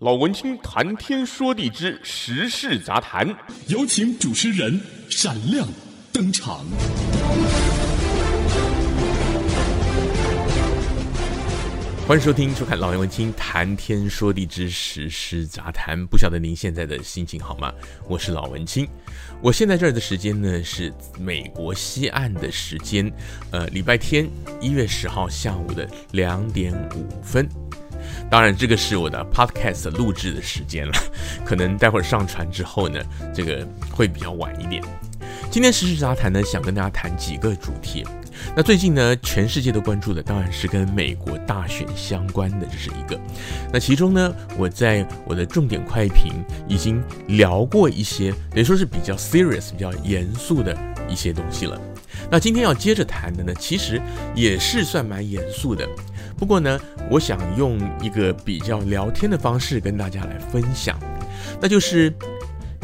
老文青谈天说地之时事杂谈，有请主持人闪亮登场。欢迎收听、收看老文青谈天说地之时事杂谈。不晓得您现在的心情好吗？我是老文青。我现在这儿的时间呢是美国西岸的时间，呃，礼拜天一月十号下午的两点五分。当然，这个是我的 podcast 录制的时间了，可能待会儿上传之后呢，这个会比较晚一点。今天时事杂谈呢，想跟大家谈几个主题。那最近呢，全世界都关注的当然是跟美国大选相关的，这是一个。那其中呢，我在我的重点快评已经聊过一些，等于说是比较 serious、比较严肃的一些东西了。那今天要接着谈的呢，其实也是算蛮严肃的。不过呢，我想用一个比较聊天的方式跟大家来分享，那就是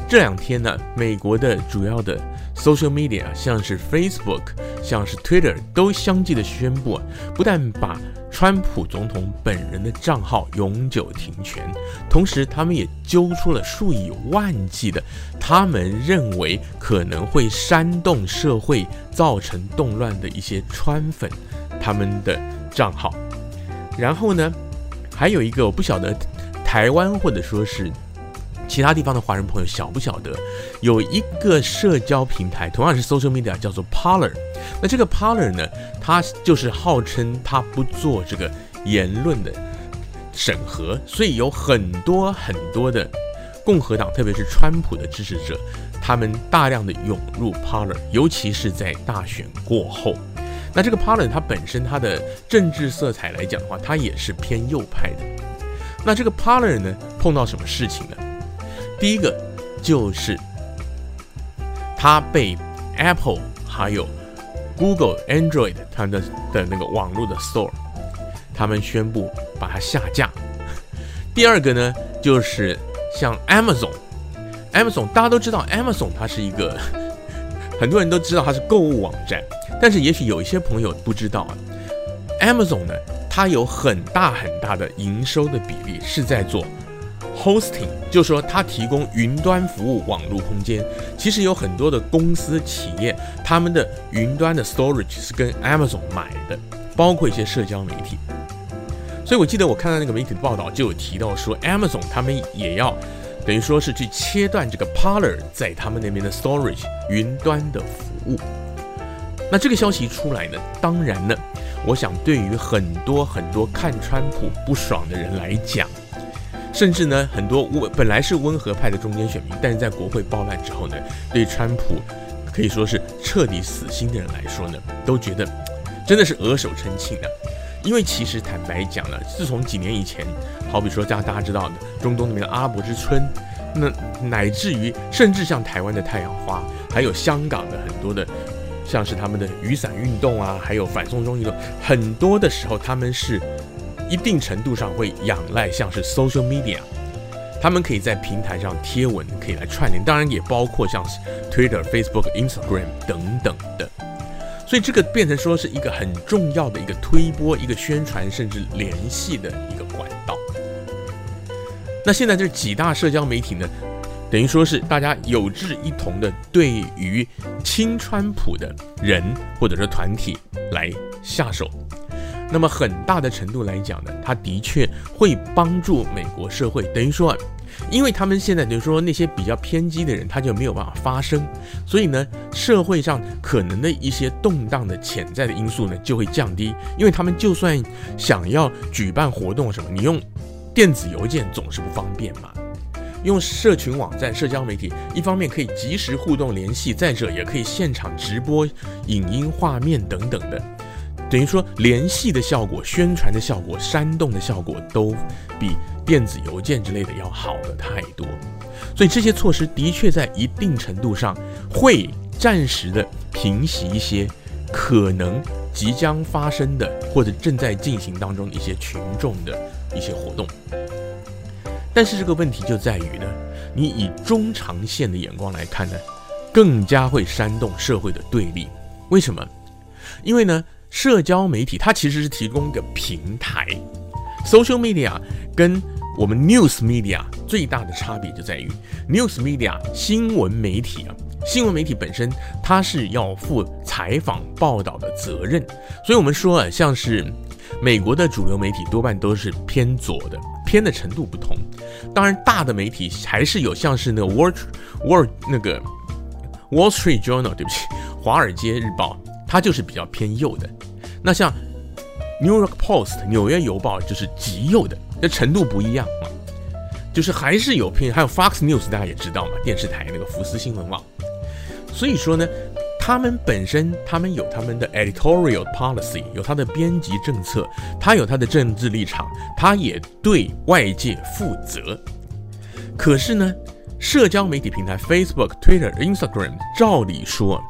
这两天呢，美国的主要的 social media，像是 Facebook，像是 Twitter，都相继的宣布，不但把川普总统本人的账号永久停权，同时他们也揪出了数以万计的他们认为可能会煽动社会、造成动乱的一些川粉他们的账号。然后呢，还有一个我不晓得台湾或者说是其他地方的华人朋友晓不晓得，有一个社交平台，同样是 social media，叫做 Parler。那这个 Parler 呢，它就是号称它不做这个言论的审核，所以有很多很多的共和党，特别是川普的支持者，他们大量的涌入 Parler，尤其是在大选过后。那这个 Parler 它本身它的政治色彩来讲的话，它也是偏右派的。那这个 Parler 呢，碰到什么事情呢？第一个就是它被 Apple 还有 Google Android 它的的那个网络的 Store，他们宣布把它下架。第二个呢，就是像 Amazon，Amazon 大家都知道 Amazon 它是一个很多人都知道它是购物网站。但是也许有一些朋友不知道啊，Amazon 呢，它有很大很大的营收的比例是在做 hosting，就是说它提供云端服务网络空间。其实有很多的公司企业，他们的云端的 storage 是跟 Amazon 买的，包括一些社交媒体。所以我记得我看到那个媒体的报道就有提到说，Amazon 他们也要等于说是去切断这个 Parler 在他们那边的 storage 云端的服务。那这个消息出来呢，当然呢，我想对于很多很多看川普不爽的人来讲，甚至呢很多温本来是温和派的中间选民，但是在国会暴乱之后呢，对川普可以说是彻底死心的人来说呢，都觉得真的是额手称庆的。因为其实坦白讲了，自从几年以前，好比说大家大家知道的中东那边的阿拉伯之春，那乃至于甚至像台湾的太阳花，还有香港的很多的。像是他们的雨伞运动啊，还有反送中运动，很多的时候他们是一定程度上会仰赖像是 social media，他们可以在平台上贴文，可以来串联，当然也包括像是 Twitter、Facebook、Instagram 等等的，所以这个变成说是一个很重要的一个推波、一个宣传，甚至联系的一个管道。那现在这几大社交媒体呢？等于说是大家有志一同的，对于亲川普的人或者说团体来下手，那么很大的程度来讲呢，他的确会帮助美国社会。等于说，因为他们现在等于说那些比较偏激的人，他就没有办法发声，所以呢，社会上可能的一些动荡的潜在的因素呢就会降低，因为他们就算想要举办活动什么，你用电子邮件总是不方便嘛。用社群网站、社交媒体，一方面可以及时互动联系，再者也可以现场直播影音画面等等的，等于说联系的效果、宣传的效果、煽动的效果都比电子邮件之类的要好的太多。所以这些措施的确在一定程度上会暂时的平息一些可能即将发生的或者正在进行当中一些群众的一些活动。但是这个问题就在于呢，你以中长线的眼光来看呢，更加会煽动社会的对立。为什么？因为呢，社交媒体它其实是提供一个平台，social media 跟我们 news media 最大的差别就在于 news media 新闻媒体啊，新闻媒体本身它是要负采访报道的责任，所以我们说啊，像是美国的主流媒体多半都是偏左的，偏的程度不同。当然，大的媒体还是有像是那个 Wall Wall 那个 Wall Street Journal，对不起，华尔街日报，它就是比较偏右的。那像 New York Post 纽约邮报就是极右的。这程度不一样啊，就是还是有偏，还有 Fox News，大家也知道嘛，电视台那个福斯新闻网。所以说呢，他们本身他们有他们的 editorial policy，有他的编辑政策，他有他的政治立场，他也对外界负责。可是呢，社交媒体平台 Facebook、Twitter、Instagram，照理说，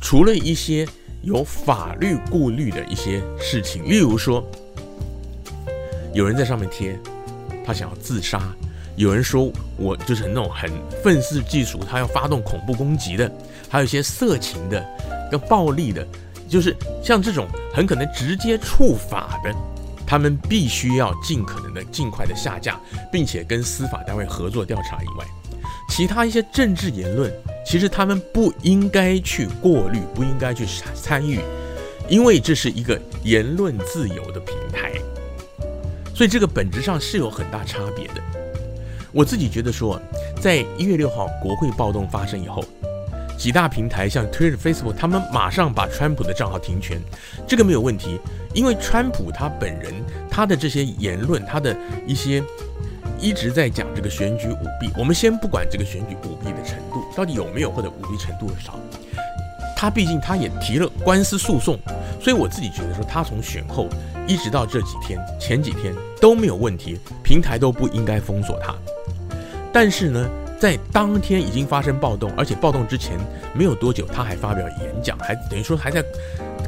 除了一些有法律顾虑的一些事情，例如说。有人在上面贴，他想要自杀；有人说我就是那种很愤世嫉俗，他要发动恐怖攻击的；还有一些色情的、跟暴力的，就是像这种很可能直接触法的，他们必须要尽可能的尽快的下架，并且跟司法单位合作调查以外，其他一些政治言论，其实他们不应该去过滤，不应该去参与，因为这是一个言论自由的平台。所以这个本质上是有很大差别的。我自己觉得说，在一月六号国会暴动发生以后，几大平台像 Twitter、Facebook，他们马上把川普的账号停权，这个没有问题，因为川普他本人他的这些言论，他的一些一直在讲这个选举舞弊。我们先不管这个选举舞弊的程度到底有没有或者舞弊程度多少，他毕竟他也提了官司诉讼，所以我自己觉得说，他从选后。一直到这几天，前几天都没有问题，平台都不应该封锁他。但是呢，在当天已经发生暴动，而且暴动之前没有多久，他还发表演讲，还等于说还在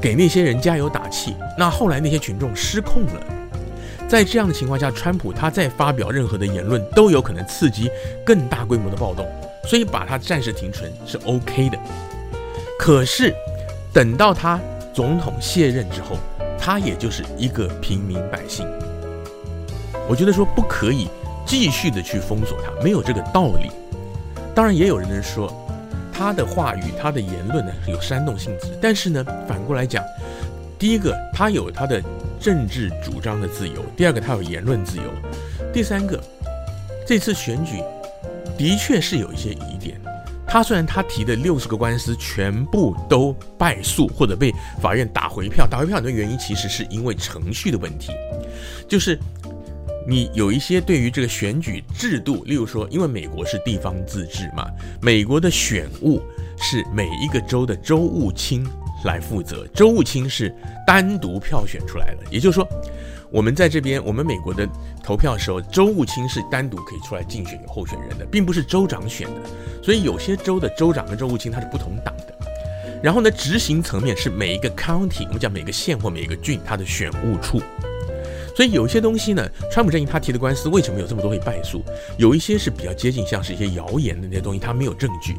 给那些人加油打气。那后来那些群众失控了，在这样的情况下，川普他再发表任何的言论都有可能刺激更大规模的暴动，所以把他暂时停存是 OK 的。可是等到他总统卸任之后，他也就是一个平民百姓，我觉得说不可以继续的去封锁他，没有这个道理。当然，也有人说他的话语、他的言论呢有煽动性质，但是呢，反过来讲，第一个他有他的政治主张的自由，第二个他有言论自由，第三个这次选举的确是有一些疑点。他虽然他提的六十个官司全部都败诉或者被法院打回票，打回票的原因其实是因为程序的问题，就是你有一些对于这个选举制度，例如说，因为美国是地方自治嘛，美国的选务是每一个州的州务卿来负责，州务卿是单独票选出来的，也就是说。我们在这边，我们美国的投票时候，州务卿是单独可以出来竞选有候选人的，并不是州长选的。所以有些州的州长跟州务卿他是不同党的。然后呢，执行层面是每一个 county，我们讲每个县或每一个郡，它的选务处。所以有些东西呢，川普阵营他提的官司为什么有这么多会败诉？有一些是比较接近像是一些谣言的那些东西，他没有证据。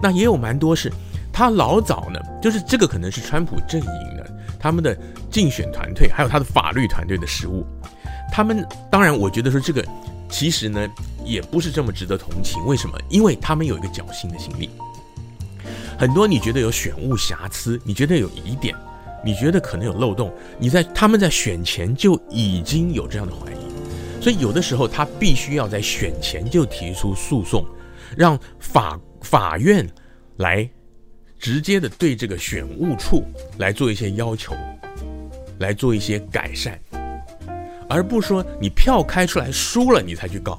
那也有蛮多是，他老早呢，就是这个可能是川普阵营的。他们的竞选团队，还有他的法律团队的失误，他们当然，我觉得说这个其实呢，也不是这么值得同情。为什么？因为他们有一个侥幸的心理。很多你觉得有选务瑕疵，你觉得有疑点，你觉得可能有漏洞，你在他们在选前就已经有这样的怀疑，所以有的时候他必须要在选前就提出诉讼，让法法院来。直接的对这个选务处来做一些要求，来做一些改善，而不说你票开出来输了你才去告。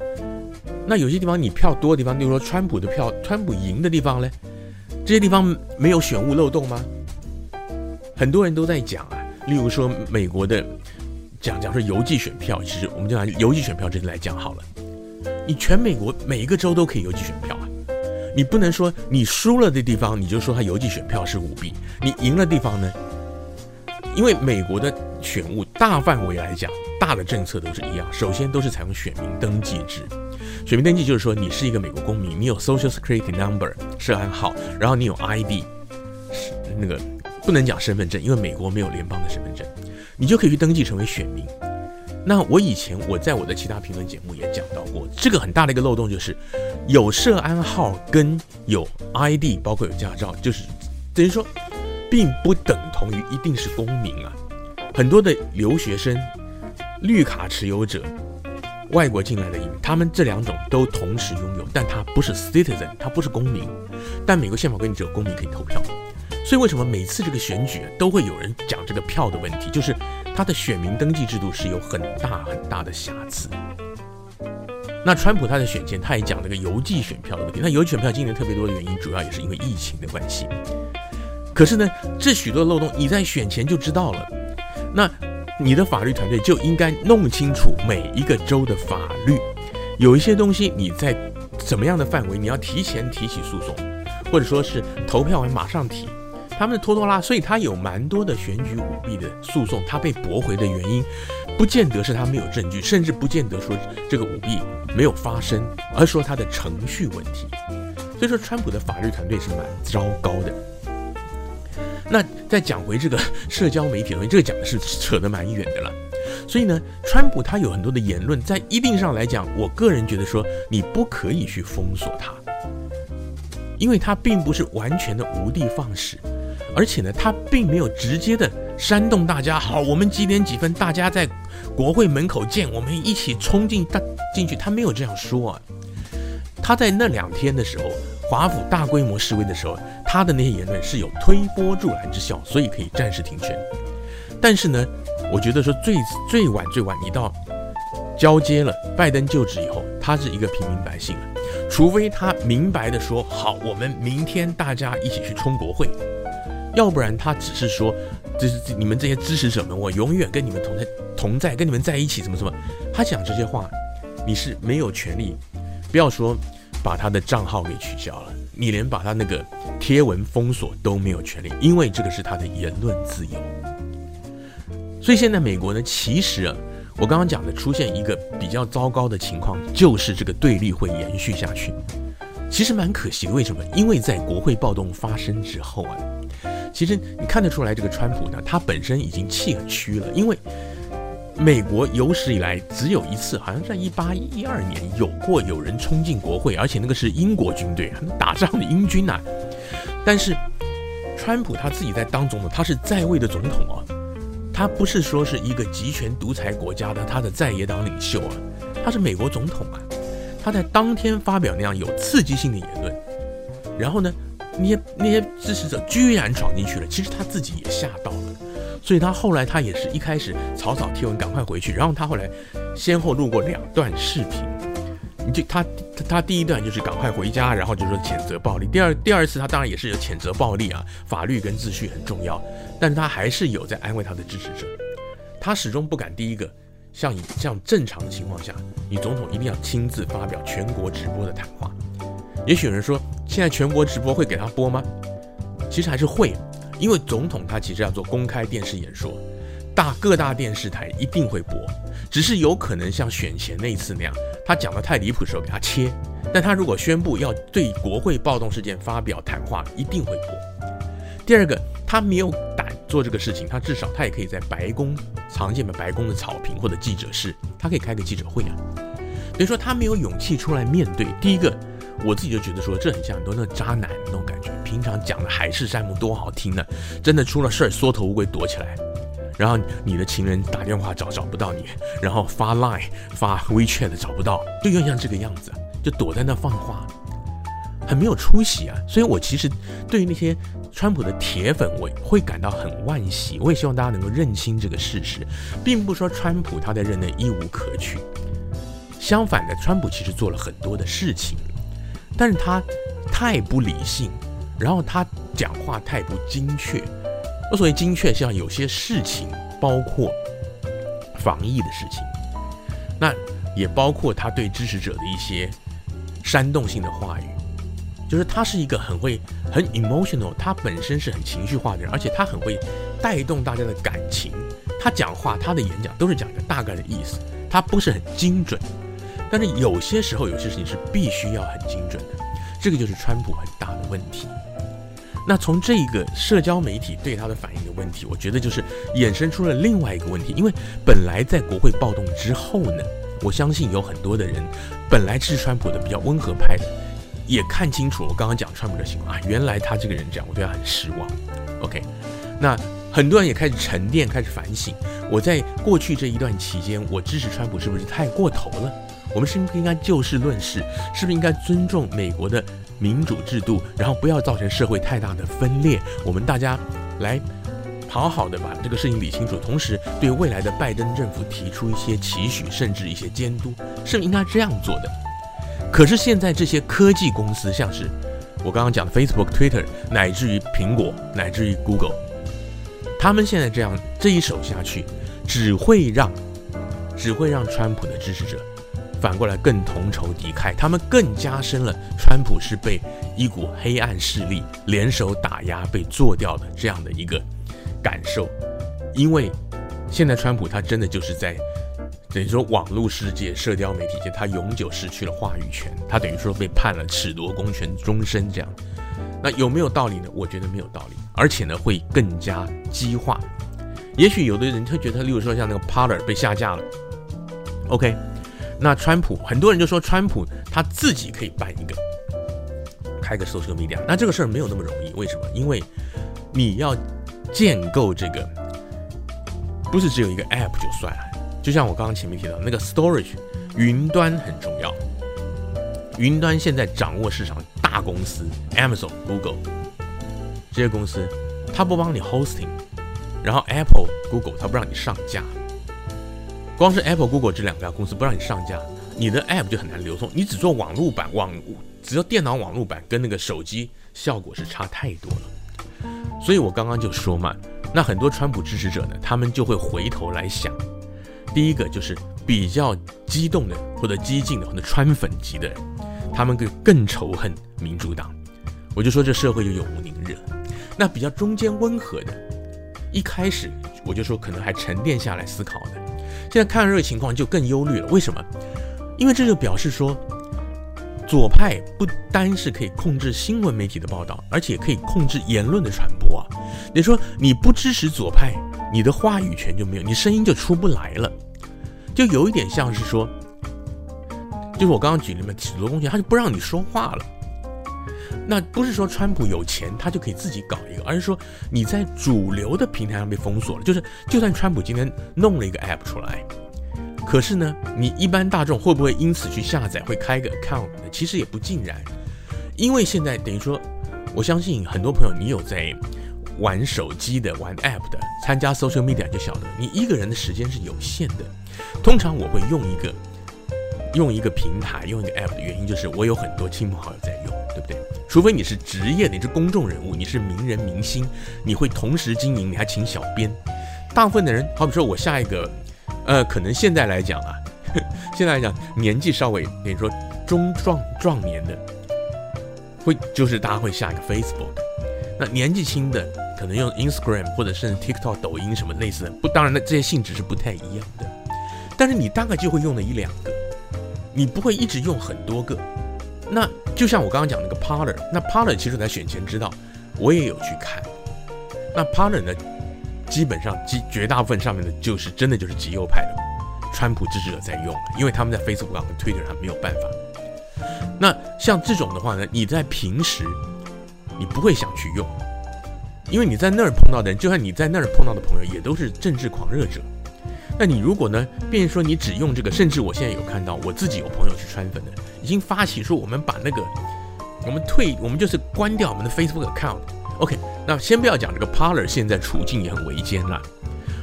那有些地方你票多的地方，比如说川普的票，川普赢的地方呢，这些地方没有选务漏洞吗？很多人都在讲啊，例如说美国的讲讲说邮寄选票，其实我们就拿邮寄选票这个来讲好了，你全美国每一个州都可以邮寄选票啊。你不能说你输了的地方，你就说他邮寄选票是舞弊；你赢了地方呢？因为美国的选务大范围来讲，大的政策都是一样。首先都是采用选民登记制，选民登记就是说你是一个美国公民，你有 Social Security Number 社安号，然后你有 ID，是那个不能讲身份证，因为美国没有联邦的身份证，你就可以去登记成为选民。那我以前我在我的其他评论节目也讲到过，这个很大的一个漏洞就是，有社安号跟有 ID，包括有驾照，就是等于说，并不等同于一定是公民啊。很多的留学生、绿卡持有者、外国进来的移民，他们这两种都同时拥有，但他不是 citizen，他不是公民。但美国宪法规定只有公民可以投票，所以为什么每次这个选举都会有人讲这个票的问题，就是。他的选民登记制度是有很大很大的瑕疵。那川普他的选前他也讲那个邮寄选票的问题。那邮寄选票今年特别多的原因，主要也是因为疫情的关系。可是呢，这许多漏洞你在选前就知道了，那你的法律团队就应该弄清楚每一个州的法律，有一些东西你在怎么样的范围，你要提前提起诉讼，或者说是投票完马上提。他们的拖拖拉，所以他有蛮多的选举舞弊的诉讼，他被驳回的原因，不见得是他没有证据，甚至不见得说这个舞弊没有发生，而说他的程序问题。所以说，川普的法律团队是蛮糟糕的。那再讲回这个社交媒体的，这个讲的是扯得蛮远的了。所以呢，川普他有很多的言论，在一定上来讲，我个人觉得说，你不可以去封锁他，因为他并不是完全的无的放矢。而且呢，他并没有直接的煽动大家，好，我们几点几分，大家在国会门口见，我们一起冲进大进去。他没有这样说啊。他在那两天的时候，华府大规模示威的时候，他的那些言论是有推波助澜之效，所以可以暂时停权。但是呢，我觉得说最最晚最晚，你到交接了，拜登就职以后，他是一个平民百姓了，除非他明白的说，好，我们明天大家一起去冲国会。要不然他只是说，就是你们这些支持者们，我永远跟你们同在同在，跟你们在一起，怎么怎么。他讲这些话，你是没有权利，不要说把他的账号给取消了，你连把他那个贴文封锁都没有权利，因为这个是他的言论自由。所以现在美国呢，其实啊，我刚刚讲的出现一个比较糟糕的情况，就是这个对立会延续下去。其实蛮可惜的，为什么？因为在国会暴动发生之后啊。其实你看得出来，这个川普呢，他本身已经气很虚了，因为美国有史以来只有一次，好像在一八一二年有过有人冲进国会，而且那个是英国军队，打仗的英军呐。但是川普他自己在当总统，他是在位的总统啊，他不是说是一个集权独裁国家的他的在野党领袖啊，他是美国总统啊，他在当天发表那样有刺激性的言论，然后呢，那些那些支持者居然闯进去了，其实他自己也吓到了，所以他后来他也是一开始草草贴文赶快回去，然后他后来先后录过两段视频，你就他他他第一段就是赶快回家，然后就说谴责暴力，第二第二次他当然也是有谴责暴力啊，法律跟秩序很重要，但是他还是有在安慰他的支持者，他始终不敢第一个像以像正常的情况下，你总统一定要亲自发表全国直播的谈话。也许有人说，现在全国直播会给他播吗？其实还是会，因为总统他其实要做公开电视演说，大各大电视台一定会播，只是有可能像选前那一次那样，他讲得太离谱的时候给他切。但他如果宣布要对国会暴动事件发表谈话，一定会播。第二个，他没有胆做这个事情，他至少他也可以在白宫常见的白宫的草坪或者记者室，他可以开个记者会啊。等于说他没有勇气出来面对。第一个。我自己就觉得说，这很像很多那渣男那种感觉。平常讲的海誓山盟多好听呢，真的出了事儿缩头乌龟躲起来，然后你的情人打电话找找不到你，然后发 Line 发 WeChat 找不到，就有点像这个样子，就躲在那放话，很没有出息啊。所以我其实对于那些川普的铁粉，我会感到很惋惜。我也希望大家能够认清这个事实，并不说川普他在任内一无可取，相反的，川普其实做了很多的事情。但是他太不理性，然后他讲话太不精确。我所谓精确，像有些事情，包括防疫的事情，那也包括他对支持者的一些煽动性的话语，就是他是一个很会很 emotional，他本身是很情绪化的人，而且他很会带动大家的感情。他讲话，他的演讲都是讲一个大概的意思，他不是很精准。但是有些时候，有些事情是必须要很精准的，这个就是川普很大的问题。那从这个社交媒体对他的反应的问题，我觉得就是衍生出了另外一个问题，因为本来在国会暴动之后呢，我相信有很多的人本来是川普的比较温和派的，也看清楚我刚刚讲川普的情况啊，原来他这个人这样，我对他很失望。OK，那很多人也开始沉淀，开始反省，我在过去这一段期间，我支持川普是不是太过头了？我们是不是应该就事论事？是不是应该尊重美国的民主制度，然后不要造成社会太大的分裂？我们大家来好好的把这个事情理清楚，同时对未来的拜登政府提出一些期许，甚至一些监督，是不是应该这样做的？可是现在这些科技公司，像是我刚刚讲的 Facebook、Twitter，乃至于苹果，乃至于 Google，他们现在这样这一手下去，只会让只会让川普的支持者。反过来更同仇敌忾，他们更加深了川普是被一股黑暗势力联手打压、被做掉的这样的一个感受。因为现在川普他真的就是在等于说网络世界、社交媒体界，他永久失去了话语权，他等于说被判了褫夺公权终身这样。那有没有道理呢？我觉得没有道理，而且呢会更加激化。也许有的人会觉得，例如说像那个 Parler 被下架了，OK。那川普很多人就说，川普他自己可以办一个开个 social media，那这个事儿没有那么容易。为什么？因为你要建构这个，不是只有一个 app 就算了。就像我刚刚前面提到那个 storage，云端很重要。云端现在掌握市场大公司 Amazon、Google 这些公司，他不帮你 hosting，然后 Apple、Google 他不让你上架。光是 Apple、Google 这两家公司不让你上架，你的 App 就很难流通。你只做网络版，网只要电脑网络版跟那个手机效果是差太多了。所以我刚刚就说嘛，那很多川普支持者呢，他们就会回头来想，第一个就是比较激动的或者激进的或者川粉级的人，他们更更仇恨民主党。我就说这社会就永无宁日。那比较中间温和的，一开始我就说可能还沉淀下来思考的。现在看这个情况就更忧虑了，为什么？因为这就表示说，左派不单是可以控制新闻媒体的报道，而且可以控制言论的传播啊。你说你不支持左派，你的话语权就没有，你声音就出不来了，就有一点像是说，就是我刚刚举例嘛，褫夺公权，他就不让你说话了。那不是说川普有钱，他就可以自己搞一个，而是说你在主流的平台上被封锁了。就是，就算川普今天弄了一个 app 出来，可是呢，你一般大众会不会因此去下载，会开个 account？其实也不尽然，因为现在等于说，我相信很多朋友你有在玩手机的、玩 app 的、参加 social media 就晓得，你一个人的时间是有限的。通常我会用一个用一个平台、用一个 app 的原因，就是我有很多亲朋好友在用，对不对？除非你是职业，你是公众人物，你是名人明星，你会同时经营，你还请小编。大部分的人，好比说我下一个，呃，可能现在来讲啊，现在来讲年纪稍微等于说中壮壮年的，会就是大家会下一个 Facebook。那年纪轻的可能用 Instagram 或者是 TikTok、抖音什么类似的。不，当然那这些性质是不太一样的。但是你大概就会用了一两个，你不会一直用很多个。那就像我刚刚讲那个 Parler，那 Parler 其实在选前知道，我也有去看。那 Parler 呢，基本上极绝大部分上面的就是真的就是极右派的川普支持者在用，因为他们在 Facebook 和 Twitter 上没有办法。那像这种的话呢，你在平时你不会想去用，因为你在那儿碰到的人，就算你在那儿碰到的朋友，也都是政治狂热者。那你如果呢，变成说你只用这个，甚至我现在有看到我自己有朋友是川粉的，已经发起说我们把那个我们退，我们就是关掉我们的 Facebook account。OK，那先不要讲这个 Parler 现在处境也很危艰了。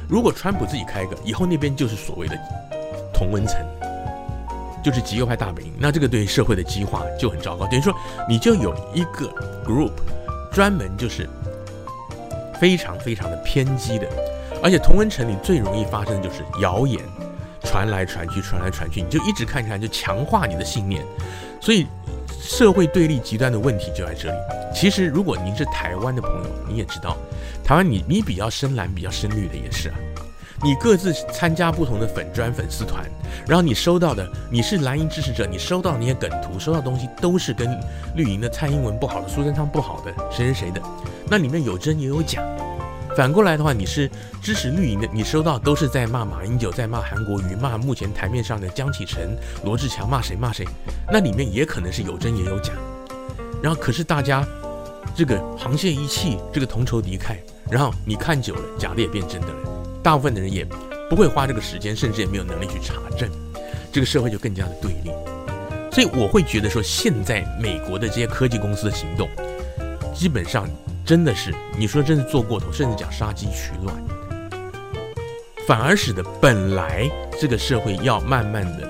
如果川普自己开一个，以后那边就是所谓的同温层，就是极右派大本营，那这个对社会的激化就很糟糕。等于说你就有一个 group 专门就是非常非常的偏激的。而且同温层里最容易发生的就是谣言传来传去，传来传去，你就一直看看，就强化你的信念。所以社会对立极端的问题就在这里。其实如果您是台湾的朋友，你也知道，台湾你你比较深蓝、比较深绿的也是啊。你各自参加不同的粉专粉丝团，然后你收到的，你是蓝营支持者，你收到那些梗图，收到东西都是跟绿营的蔡英文不好的、苏贞昌不好的，谁谁谁的，那里面有真也有假。反过来的话，你是支持绿营的，你收到都是在骂马英九，在骂韩国瑜，骂目前台面上的江启臣、罗志强，骂谁骂谁，那里面也可能是有真也有假。然后可是大家这个沆瀣一气，这个同仇敌忾，然后你看久了，假的也变真的了。大部分的人也不会花这个时间，甚至也没有能力去查证，这个社会就更加的对立。所以我会觉得说，现在美国的这些科技公司的行动，基本上。真的是，你说真是做过头，甚至讲杀鸡取卵，反而使得本来这个社会要慢慢的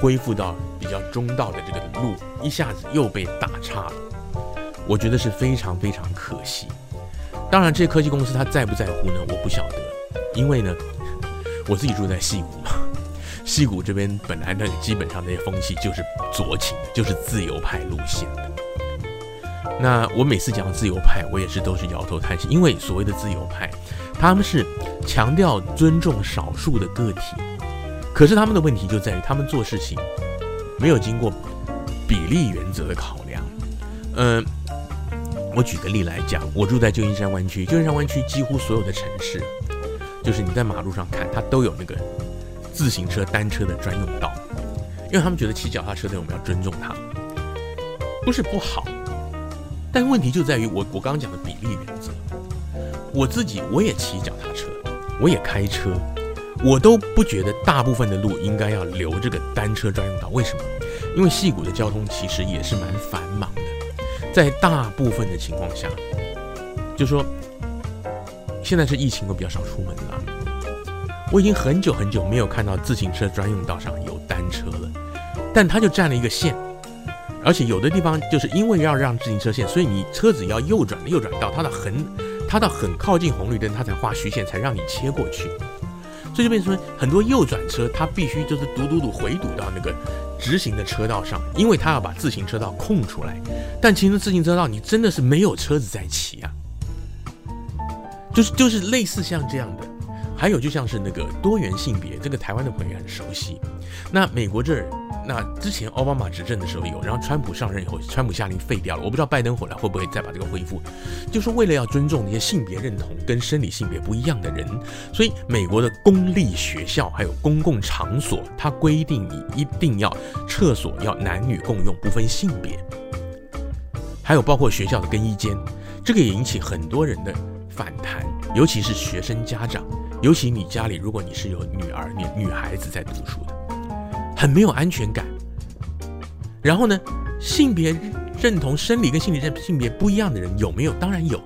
恢复到比较中道的这个路，一下子又被打岔了。我觉得是非常非常可惜。当然，这些科技公司他在不在乎呢？我不晓得，因为呢，我自己住在西谷嘛，西谷这边本来那个基本上那些风气就是左倾，就是自由派路线的。那我每次讲自由派，我也是都是摇头叹息，因为所谓的自由派，他们是强调尊重少数的个体，可是他们的问题就在于他们做事情没有经过比例原则的考量。嗯，我举个例来讲，我住在旧金山湾区，旧金山湾区几乎所有的城市，就是你在马路上看，它都有那个自行车、单车的专用道，因为他们觉得骑脚踏车的我们要尊重他，不是不好。但问题就在于我我刚刚讲的比例原则，我自己我也骑脚踏车，我也开车，我都不觉得大部分的路应该要留这个单车专用道。为什么？因为矽谷的交通其实也是蛮繁忙的，在大部分的情况下，就说现在是疫情，我比较少出门了，我已经很久很久没有看到自行车专用道上有单车了，但它就占了一个线。而且有的地方就是因为要让自行车线，所以你车子要右转的，右转到它的很，它到很靠近红绿灯，它才画虚线，才让你切过去。所以就变成，很多右转车它必须就是堵堵堵回堵到那个直行的车道上，因为它要把自行车道空出来。但其实自行车道你真的是没有车子在骑啊，就是就是类似像这样的，还有就像是那个多元性别，这个台湾的朋友很熟悉。那美国这儿。那之前奥巴马执政的时候有，然后川普上任以后，川普下令废掉了。我不知道拜登回来会不会再把这个恢复，就是为了要尊重那些性别认同跟生理性别不一样的人，所以美国的公立学校还有公共场所，它规定你一定要厕所要男女共用，不分性别。还有包括学校的更衣间，这个也引起很多人的反弹，尤其是学生家长，尤其你家里如果你是有女儿、女女孩子在读书的。很没有安全感。然后呢，性别认同、生理跟心理认性别不一样的人有没有？当然有，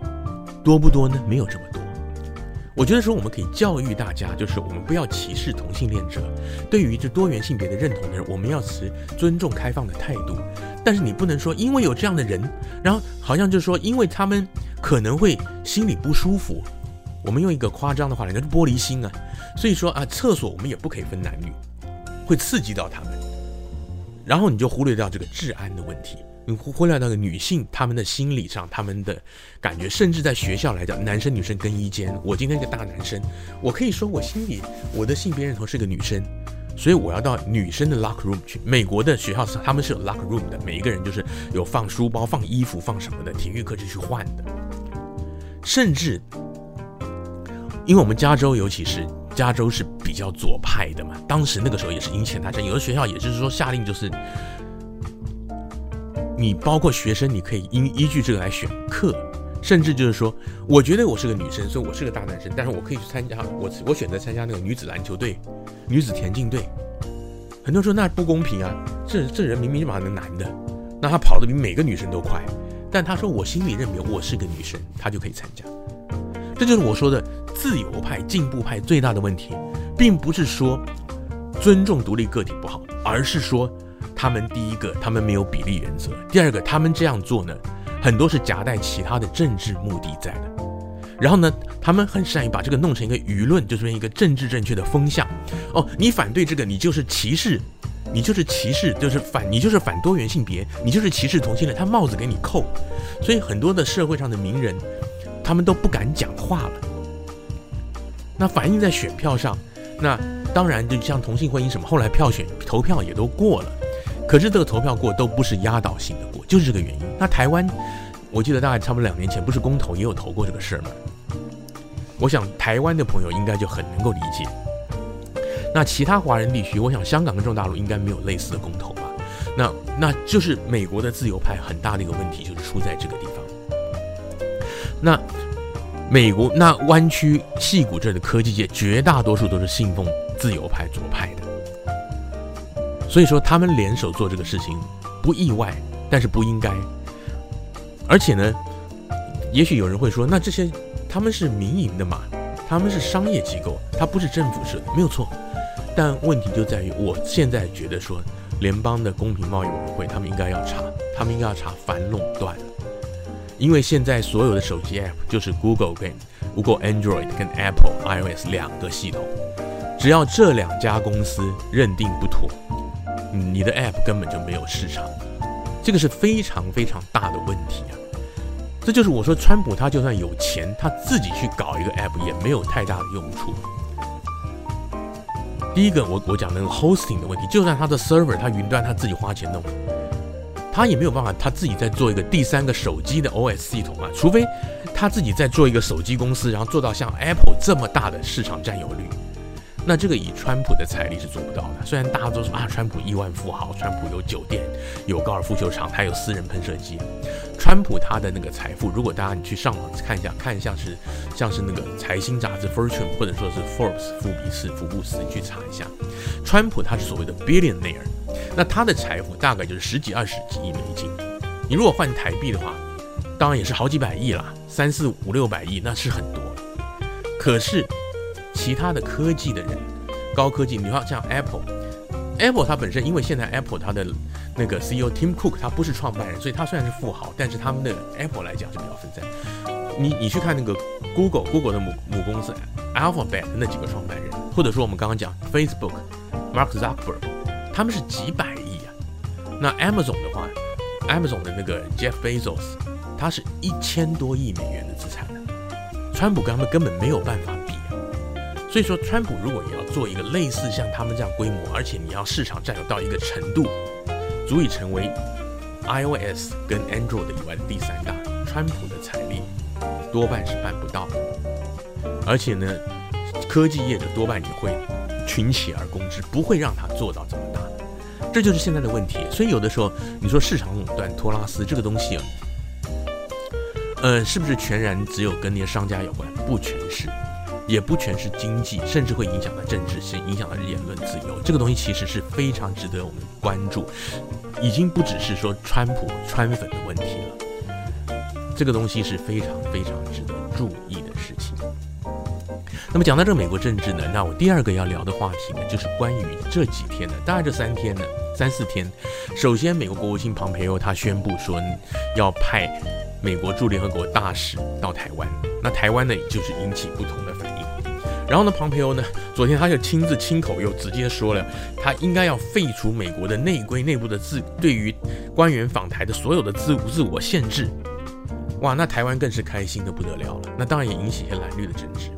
多不多呢？没有这么多。我觉得说我们可以教育大家，就是我们不要歧视同性恋者。对于这多元性别的认同的人，我们要持尊重、开放的态度。但是你不能说，因为有这样的人，然后好像就是说，因为他们可能会心里不舒服。我们用一个夸张的话来讲，是玻璃心啊。所以说啊，厕所我们也不可以分男女。会刺激到他们，然后你就忽略掉这个治安的问题，你忽忽略那个女性他们的心理上他们的感觉，甚至在学校来讲，男生女生更衣间，我今天一个大男生，我可以说我心里我的性别认同是个女生，所以我要到女生的 locker room 去。美国的学校是他们是有 locker room 的，每一个人就是有放书包、放衣服、放什么的，体育课就去换的，甚至因为我们加州尤其是。加州是比较左派的嘛，当时那个时候也是引起大战，有的学校也就是说下令，就是你包括学生，你可以依依据这个来选课，甚至就是说，我觉得我是个女生，所以我是个大男生，但是我可以去参加，我我选择参加那个女子篮球队、女子田径队。很多人说那不公平啊，这这人明明是男的，那他跑得比每个女生都快，但他说我心里认为我是个女生，他就可以参加，这就是我说的。自由派、进步派最大的问题，并不是说尊重独立个体不好，而是说他们第一个，他们没有比例原则；第二个，他们这样做呢，很多是夹带其他的政治目的在的。然后呢，他们很善于把这个弄成一个舆论，就是一个政治正确的风向。哦，你反对这个，你就是歧视，你就是歧视，就是反，你就是反多元性别，你就是歧视同性恋，他帽子给你扣。所以很多的社会上的名人，他们都不敢讲话了。那反映在选票上，那当然就像同性婚姻什么，后来票选投票也都过了，可是这个投票过都不是压倒性的过，就是这个原因。那台湾，我记得大概差不多两年前，不是公投也有投过这个事儿吗？我想台湾的朋友应该就很能够理解。那其他华人地区，我想香港跟中国大陆应该没有类似的公投吧？那那就是美国的自由派很大的一个问题，就是出在这个地方。那美国那湾区矽谷这儿的科技界，绝大多数都是信奉自由派左派的，所以说他们联手做这个事情不意外，但是不应该。而且呢，也许有人会说，那这些他们是民营的嘛，他们是商业机构，他不是政府设的，没有错。但问题就在于，我现在觉得说，联邦的公平贸易委员会他们应该要查，他们应该要查反垄断，因为现在所有的手机 App 就是 Google Google Android 跟 Apple iOS 两个系统，只要这两家公司认定不妥，你的 App 根本就没有市场，这个是非常非常大的问题啊！这就是我说，川普他就算有钱，他自己去搞一个 App 也没有太大的用处。第一个，我我讲那个 hosting 的问题，就算他的 server，他云端他自己花钱弄，他也没有办法他自己在做一个第三个手机的 OS 系统啊，除非他自己在做一个手机公司，然后做到像 Apple 这么大的市场占有率。那这个以川普的财力是做不到的。虽然大家都说啊，川普亿万富豪，川普有酒店，有高尔夫球场，他有私人喷射机。川普他的那个财富，如果大家你去上网看一下，看像是像是那个财新杂志 Fortune 或者说是 Forbes 富比士福布斯，你去查一下，川普他是所谓的 billionaire，那他的财富大概就是十几二十几亿美金。你如果换台币的话，当然也是好几百亿啦，三四五六百亿，那是很多。可是。其他的科技的人，高科技，你看像 Apple，Apple 它本身因为现在 Apple 它的那个 CEO Tim Cook 他不是创办人，所以他虽然是富豪，但是他们的 Apple 来讲是比较分散。你你去看那个 Google，Google 的母母公司 Alphabet 那几个创办人，或者说我们刚刚讲 Facebook，Mark Zuckerberg，他们是几百亿啊。那 Amazon 的话，Amazon 的那个 Jeff Bezos，他是一千多亿美元的资产呢。川普跟他们根本没有办法比啊。所以说，川普如果也要做一个类似像他们这样规模，而且你要市场占有到一个程度，足以成为 iOS 跟 Android 以外的第三大，川普的财力多半是办不到的。而且呢，科技业者多半也会群起而攻之，不会让他做到这么。这就是现在的问题。所以有的时候你说市场垄断、托拉斯这个东西啊，呃，是不是全然只有跟那些商家有关？不全是。也不全是经济，甚至会影响到政治性，影响到言论自由。这个东西其实是非常值得我们关注，已经不只是说川普川粉的问题了。这个东西是非常非常值得注意的事情。那么讲到这个美国政治呢，那我第二个要聊的话题呢，就是关于这几天呢，大概这三天呢，三四天。首先，美国国务卿庞培欧他宣布说要派美国驻联合国大使到台湾，那台湾呢，就是引起不同的反应。然后呢，庞培欧呢，昨天他就亲自亲口又直接说了，他应该要废除美国的内规内部的自对于官员访台的所有的自自我限制。哇，那台湾更是开心的不得了了。那当然也引起一些蓝绿的争执。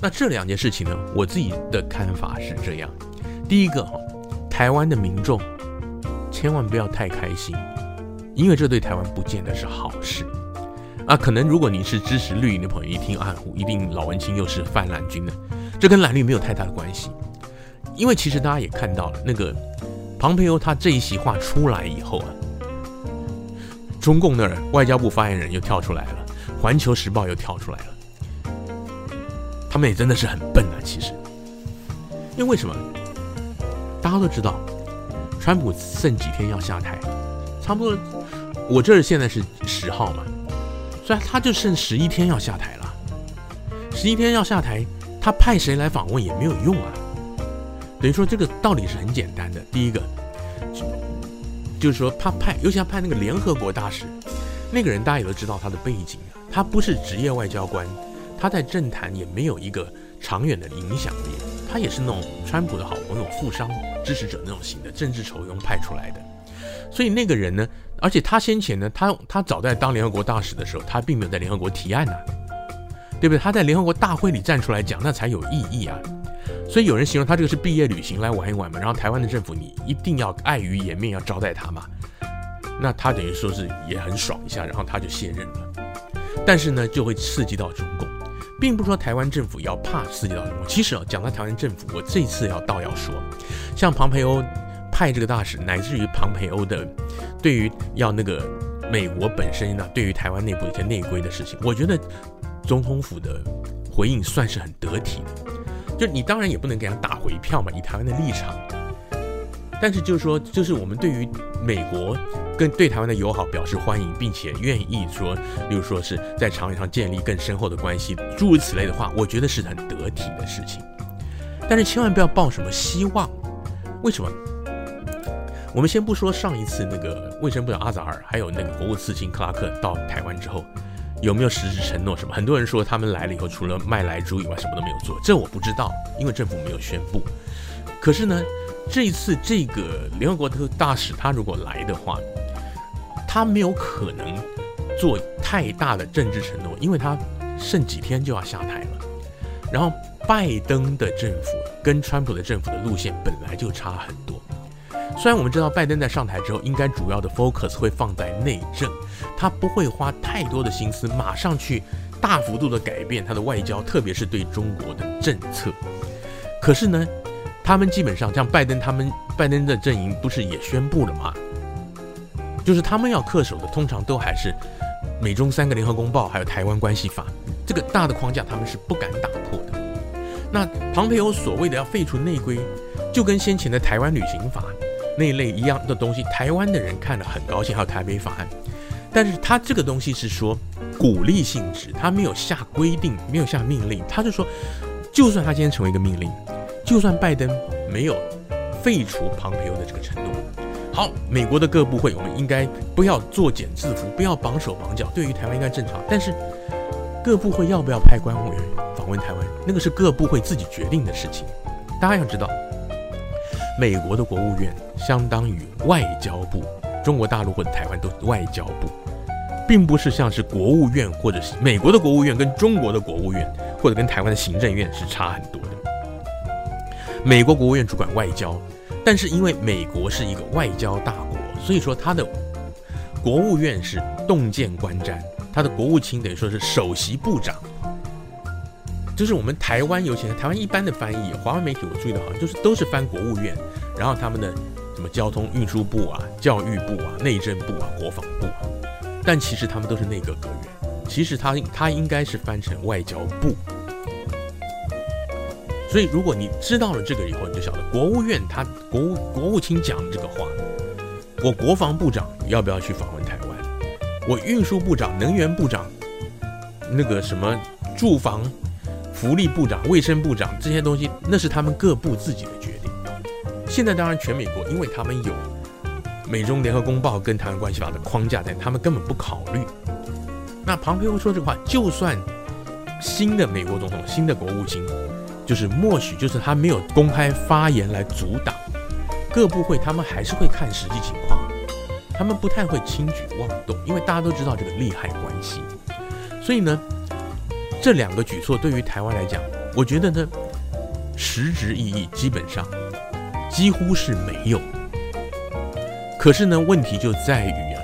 那这两件事情呢，我自己的看法是这样：第一个哈，台湾的民众千万不要太开心，因为这对台湾不见得是好事。啊，可能如果你是支持绿营的朋友，一听啊，一定老文青又是泛蓝军的，这跟蓝绿没有太大的关系，因为其实大家也看到了，那个庞培欧他这一席话出来以后啊，中共那儿外交部发言人又跳出来了，环球时报又跳出来了，他们也真的是很笨啊，其实，因为为什么？大家都知道，川普剩几天要下台，差不多，我这儿现在是十号嘛。所以他就剩十一天要下台了，十一天要下台，他派谁来访问也没有用啊。等于说这个道理是很简单的。第一个，就，就是说他派，尤其他派那个联合国大使，那个人大家也都知道他的背景啊，他不是职业外交官，他在政坛也没有一个长远的影响力，他也是那种川普的好朋友、富商支持者那种型的政治酬庸派出来的。所以那个人呢，而且他先前呢，他他早在当联合国大使的时候，他并没有在联合国提案呐、啊。对不对？他在联合国大会里站出来讲，那才有意义啊。所以有人形容他这个是毕业旅行来玩一玩嘛，然后台湾的政府你一定要碍于颜面要招待他嘛，那他等于说是也很爽一下，然后他就卸任了。但是呢，就会刺激到中共，并不是说台湾政府要怕刺激到中国。其实啊，讲到台湾政府，我这次要倒要说，像庞培欧派这个大使，乃至于庞培欧的对于要那个美国本身呢，对于台湾内部一些内规的事情，我觉得总统府的回应算是很得体的。就你当然也不能给他打回票嘛，以台湾的立场。但是就是说，就是我们对于美国跟对台湾的友好表示欢迎，并且愿意说，例如说是在长远上建立更深厚的关系，诸如此类的话，我觉得是很得体的事情。但是千万不要抱什么希望。为什么？我们先不说上一次那个卫生部长阿扎尔，还有那个国务次卿克拉克到台湾之后。有没有实质承诺什么？很多人说他们来了以后，除了卖莱猪以外，什么都没有做。这我不知道，因为政府没有宣布。可是呢，这一次这个联合国的大使他如果来的话，他没有可能做太大的政治承诺，因为他剩几天就要下台了。然后拜登的政府跟川普的政府的路线本来就差很多。虽然我们知道拜登在上台之后，应该主要的 focus 会放在内政，他不会花太多的心思马上去大幅度的改变他的外交，特别是对中国的政策。可是呢，他们基本上像拜登他们拜登的阵营不是也宣布了吗？就是他们要恪守的，通常都还是美中三个联合公报，还有台湾关系法这个大的框架，他们是不敢打破的。那庞培欧所谓的要废除内规，就跟先前的台湾旅行法。那一类一样的东西，台湾的人看了很高兴，还有台北法案，但是他这个东西是说鼓励性质，他没有下规定，没有下命令，他就说，就算他今天成为一个命令，就算拜登没有废除庞培欧的这个承诺，好，美国的各部会，我们应该不要作茧自缚，不要绑手绑脚，对于台湾应该正常，但是各部会要不要派官员访问台湾，那个是各部会自己决定的事情，大家要知道。美国的国务院相当于外交部，中国大陆或者台湾都外交部，并不是像是国务院或者是美国的国务院跟中国的国务院或者跟台湾的行政院是差很多。美国国务院主管外交，但是因为美国是一个外交大国，所以说他的国务院是洞见观瞻，他的国务卿等于说是首席部长。就是我们台湾有钱，台湾一般的翻译，华文媒体我注意到好像就是都是翻国务院，然后他们的什么交通运输部啊、教育部啊、内政部啊、国防部啊，但其实他们都是内阁阁员，其实他他应该是翻成外交部。所以如果你知道了这个以后，你就晓得国务院他国务国务卿讲这个话，我国防部长要不要去访问台湾？我运输部长、能源部长，那个什么住房。福利部长、卫生部长这些东西，那是他们各部自己的决定。现在当然，全美国因为他们有美中联合公报跟台湾关系法的框架在，他们根本不考虑。那庞培欧说这个话，就算新的美国总统、新的国务卿，就是默许，就是他没有公开发言来阻挡各部会，他们还是会看实际情况，他们不太会轻举妄动，因为大家都知道这个利害关系。所以呢。这两个举措对于台湾来讲，我觉得呢，实质意义基本上几乎是没有。可是呢，问题就在于啊，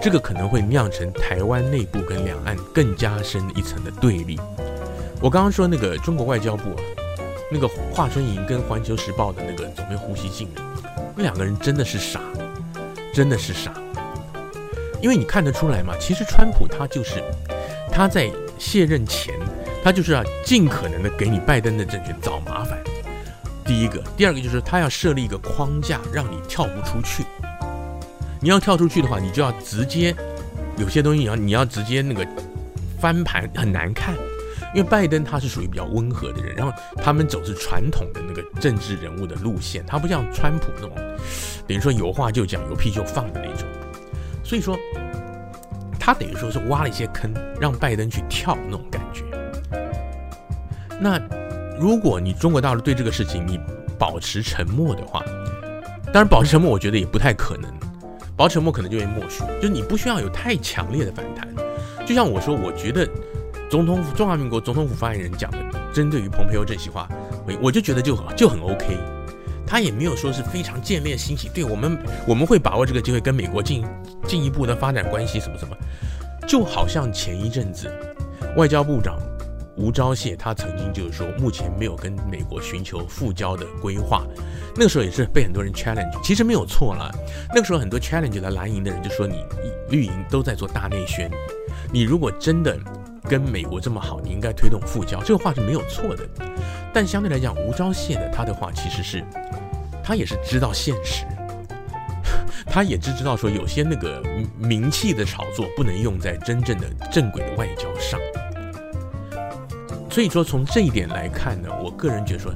这个可能会酿成台湾内部跟两岸更加深一层的对立。我刚刚说那个中国外交部啊，那个华春莹跟《环球时报》的那个总编胡锡进，那两个人真的是傻，真的是傻。因为你看得出来嘛，其实川普他就是他在。卸任前，他就是要尽可能的给你拜登的政权找麻烦。第一个，第二个就是他要设立一个框架，让你跳不出去。你要跳出去的话，你就要直接有些东西你要你要直接那个翻盘，很难看。因为拜登他是属于比较温和的人，然后他们走是传统的那个政治人物的路线，他不像川普那种，等于说有话就讲，有屁就放的那种。所以说。他等于说是挖了一些坑，让拜登去跳那种感觉。那如果你中国大陆对这个事情你保持沉默的话，当然保持沉默我觉得也不太可能，保持沉默可能就会默许，就你不需要有太强烈的反弹。就像我说，我觉得总统府中华民国总统府发言人讲的，针对于蓬佩奥这席话，我我就觉得就就很 OK。他也没有说是非常见猎心喜，对我们我们会把握这个机会跟美国进进一步的发展关系什么什么，就好像前一阵子外交部长吴钊燮他曾经就是说目前没有跟美国寻求复交的规划，那个时候也是被很多人 challenge，其实没有错啦。那个时候很多 challenge 的蓝营的人就说，你绿营都在做大内宣，你如果真的跟美国这么好，你应该推动复交，这个话是没有错的。但相对来讲，吴钊燮的他的话其实是。他也是知道现实，他也只知道说有些那个名气的炒作不能用在真正的正轨的外交上。所以说从这一点来看呢，我个人觉得说，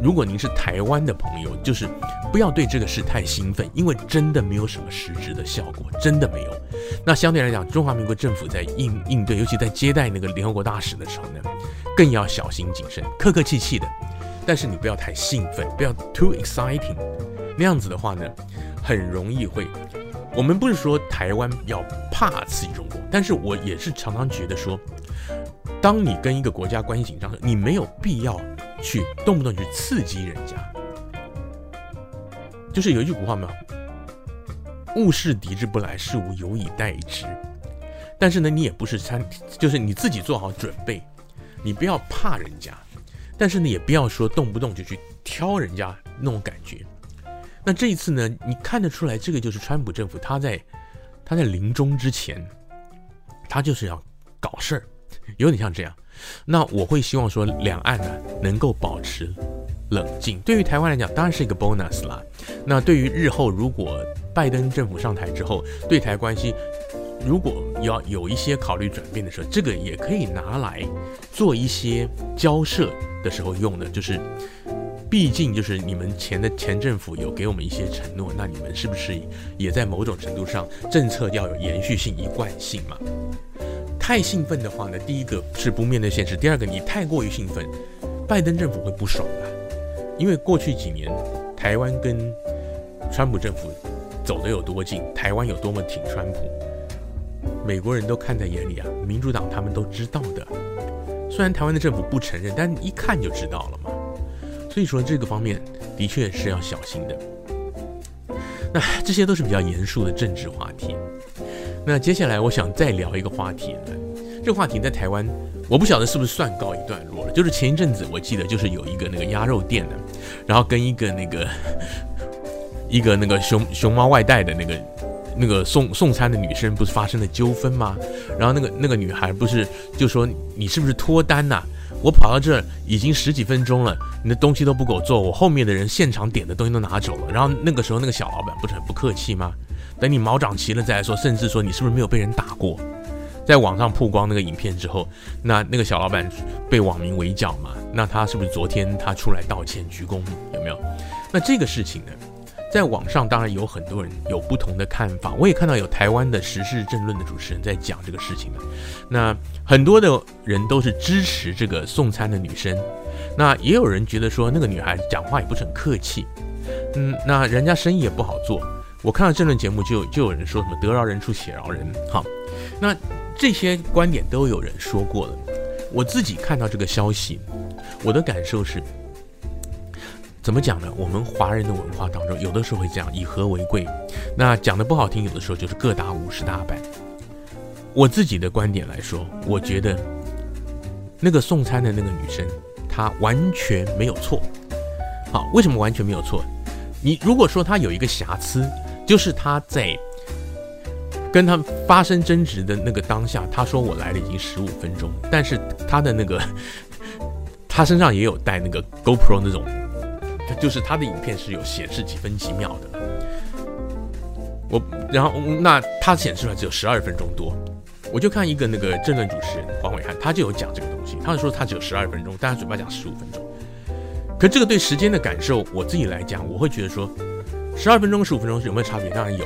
如果您是台湾的朋友，就是不要对这个事太兴奋，因为真的没有什么实质的效果，真的没有。那相对来讲，中华民国政府在应应对，尤其在接待那个联合国大使的时候呢，更要小心谨慎，客客气气的。但是你不要太兴奋，不要 too exciting，那样子的话呢，很容易会。我们不是说台湾要怕刺激中国，但是我也是常常觉得说，当你跟一个国家关系紧张时，你没有必要去动不动去刺激人家。就是有一句古话嘛，物事敌之不来，事无有以待之。但是呢，你也不是参，就是你自己做好准备，你不要怕人家。但是呢，也不要说动不动就去挑人家那种感觉。那这一次呢，你看得出来，这个就是川普政府他在他在临终之前，他就是要搞事儿，有点像这样。那我会希望说，两岸呢能够保持冷静。对于台湾来讲，当然是一个 bonus 啦。那对于日后如果拜登政府上台之后，对台关系。如果要有一些考虑转变的时候，这个也可以拿来做一些交涉的时候用的，就是，毕竟就是你们前的前政府有给我们一些承诺，那你们是不是也在某种程度上政策要有延续性、一贯性嘛？太兴奋的话呢，第一个是不面对现实，第二个你太过于兴奋，拜登政府会不爽的，因为过去几年台湾跟川普政府走得有多近，台湾有多么挺川普。美国人都看在眼里啊，民主党他们都知道的。虽然台湾的政府不承认，但一看就知道了嘛。所以说这个方面的确是要小心的。那这些都是比较严肃的政治话题。那接下来我想再聊一个话题呢。这个话题在台湾，我不晓得是不是算告一段落了。就是前一阵子我记得就是有一个那个鸭肉店的，然后跟一个那个一个那个熊熊猫外带的那个。那个送送餐的女生不是发生了纠纷吗？然后那个那个女孩不是就说，你是不是脱单呐？我跑到这儿已经十几分钟了，你的东西都不给我做，我后面的人现场点的东西都拿走了。然后那个时候那个小老板不是很不客气吗？等你毛长齐了再来说，甚至说你是不是没有被人打过？在网上曝光那个影片之后，那那个小老板被网民围剿嘛？那他是不是昨天他出来道歉鞠躬有没有？那这个事情呢？在网上当然有很多人有不同的看法，我也看到有台湾的时事政论的主持人在讲这个事情的。那很多的人都是支持这个送餐的女生，那也有人觉得说那个女孩讲话也不是很客气，嗯，那人家生意也不好做。我看到这轮节目就就有人说什么得饶人处且饶人，好，那这些观点都有人说过了。我自己看到这个消息，我的感受是。怎么讲呢？我们华人的文化当中，有的时候会这样以和为贵。那讲的不好听，有的时候就是各打五十大板。我自己的观点来说，我觉得那个送餐的那个女生，她完全没有错。好，为什么完全没有错？你如果说她有一个瑕疵，就是他在跟他发生争执的那个当下，他说我来了已经十五分钟，但是他的那个 他身上也有带那个 GoPro 那种。就是他的影片是有显示几分几秒的，我然后那他显示出来只有十二分钟多，我就看一个那个政论主持人黄伟汉，他就有讲这个东西，他就说他只有十二分钟，但他嘴巴讲十五分钟，可这个对时间的感受，我自己来讲，我会觉得说十二分钟十五分钟是有没有差别？当然有，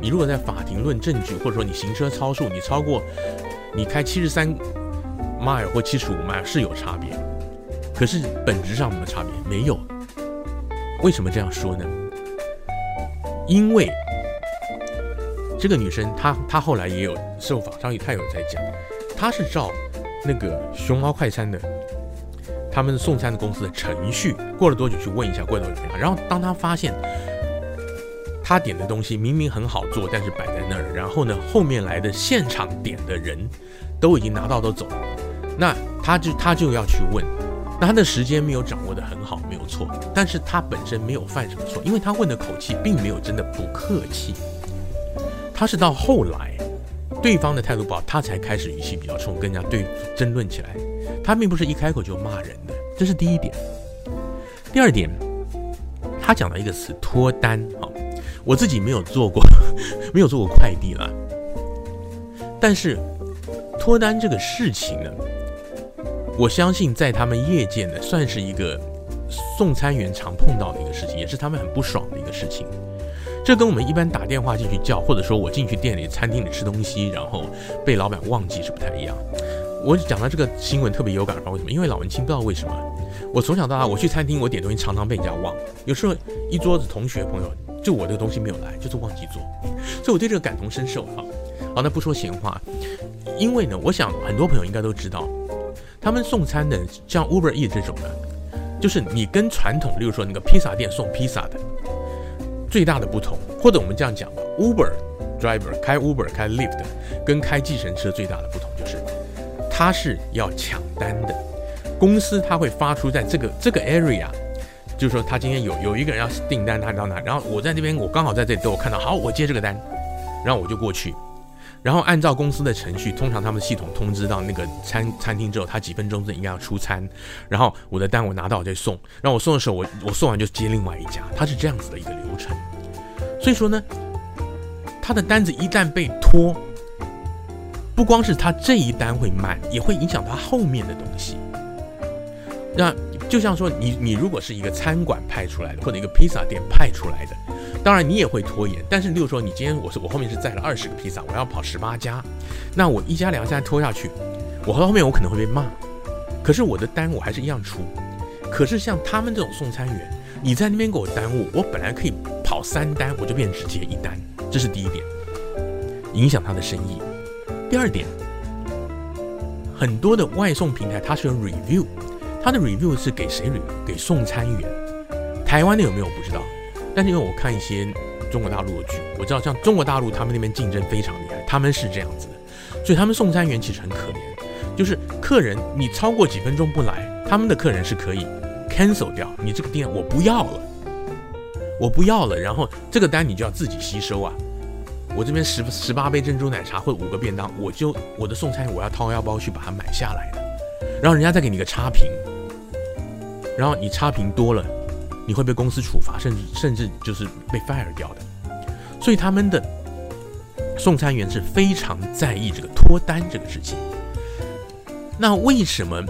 你如果在法庭论证据，或者说你行车超速，你超过你开七十三 mile 或七十五 mile 是有差别，可是本质上没有差别？没有。为什么这样说呢？因为这个女生她她后来也有受访，上去她有在讲，她是照那个熊猫快餐的他们送餐的公司的程序，过了多久去问一下，过了多久，然后当他发现他点的东西明明很好做，但是摆在那儿，然后呢，后面来的现场点的人都已经拿到都走了，那他就他就要去问。那他的时间没有掌握得很好，没有错，但是他本身没有犯什么错，因为他问的口气并没有真的不客气，他是到后来对方的态度不好，他才开始语气比较冲，跟人家对争论起来，他并不是一开口就骂人的，这是第一点。第二点，他讲了一个词脱单，哈，我自己没有做过，没有做过快递了，但是脱单这个事情呢？我相信在他们业界呢，算是一个送餐员常碰到的一个事情，也是他们很不爽的一个事情。这跟我们一般打电话进去叫，或者说我进去店里餐厅里吃东西，然后被老板忘记是不太一样。我讲到这个新闻特别有感，为什么？因为老文青不知道为什么，我从小到大我去餐厅，我点东西常常被人家忘。有时候一桌子同学朋友，就我这个东西没有来，就是忘记做，所以我对这个感同身受。哈，好，那不说闲话，因为呢，我想很多朋友应该都知道。他们送餐的像 Uber E 这种的，就是你跟传统，例如说那个披萨店送披萨的最大的不同，或者我们这样讲吧，Uber driver 开 Uber 开 Lyft 跟开计程车最大的不同就是，他是要抢单的，公司他会发出在这个这个 area，就是说他今天有有一个人要订单，他到哪，然后我在这边，我刚好在这里都有看到，好，我接这个单，然后我就过去。然后按照公司的程序，通常他们系统通知到那个餐餐厅之后，他几分钟之内应该要出餐。然后我的单我拿到我就送，然后我送的时候我我送完就接另外一家，他是这样子的一个流程。所以说呢，他的单子一旦被拖，不光是他这一单会慢，也会影响他后面的东西。那就像说你你如果是一个餐馆派出来的，或者一个披萨店派出来的。当然你也会拖延，但是例如说你今天我是我后面是载了二十个披萨，我要跑十八家，那我一家两家拖下去，我和后面我可能会被骂，可是我的单我还是一样出。可是像他们这种送餐员，你在那边给我耽误，我本来可以跑三单，我就变成只接一单，这是第一点，影响他的生意。第二点，很多的外送平台它是有 review，他的 review 是给谁 review？给送餐员。台湾的有没有我不知道。但是因为我看一些中国大陆的剧，我知道像中国大陆他们那边竞争非常厉害，他们是这样子的，所以他们送餐员其实很可怜，就是客人你超过几分钟不来，他们的客人是可以 cancel 掉，你这个店我不要了，我不要了，然后这个单你就要自己吸收啊，我这边十十八杯珍珠奶茶或五个便当，我就我的送餐员我要掏腰包去把它买下来的，然后人家再给你个差评，然后你差评多了。你会被公司处罚，甚至甚至就是被 fire 掉的。所以他们的送餐员是非常在意这个脱单这个事情。那为什么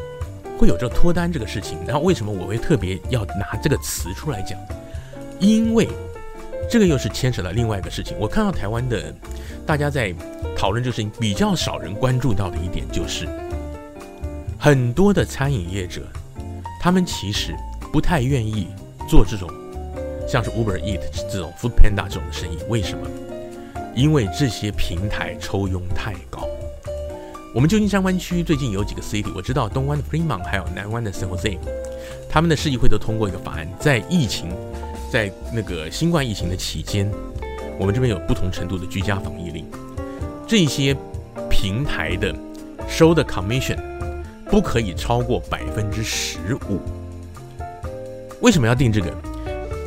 会有这个脱单这个事情？然后为什么我会特别要拿这个词出来讲？因为这个又是牵扯到另外一个事情。我看到台湾的大家在讨论这个事情，比较少人关注到的一点就是，很多的餐饮业者，他们其实不太愿意。做这种像是 Uber Eat 这种 Food Panda 这种的生意，为什么？因为这些平台抽佣太高。我们旧金山湾区最近有几个 city，我知道东湾的 Fremont 还有南湾的 San Jose，他们的市议会都通过一个法案，在疫情，在那个新冠疫情的期间，我们这边有不同程度的居家防疫令，这些平台的收的 commission 不可以超过百分之十五。为什么要定这个？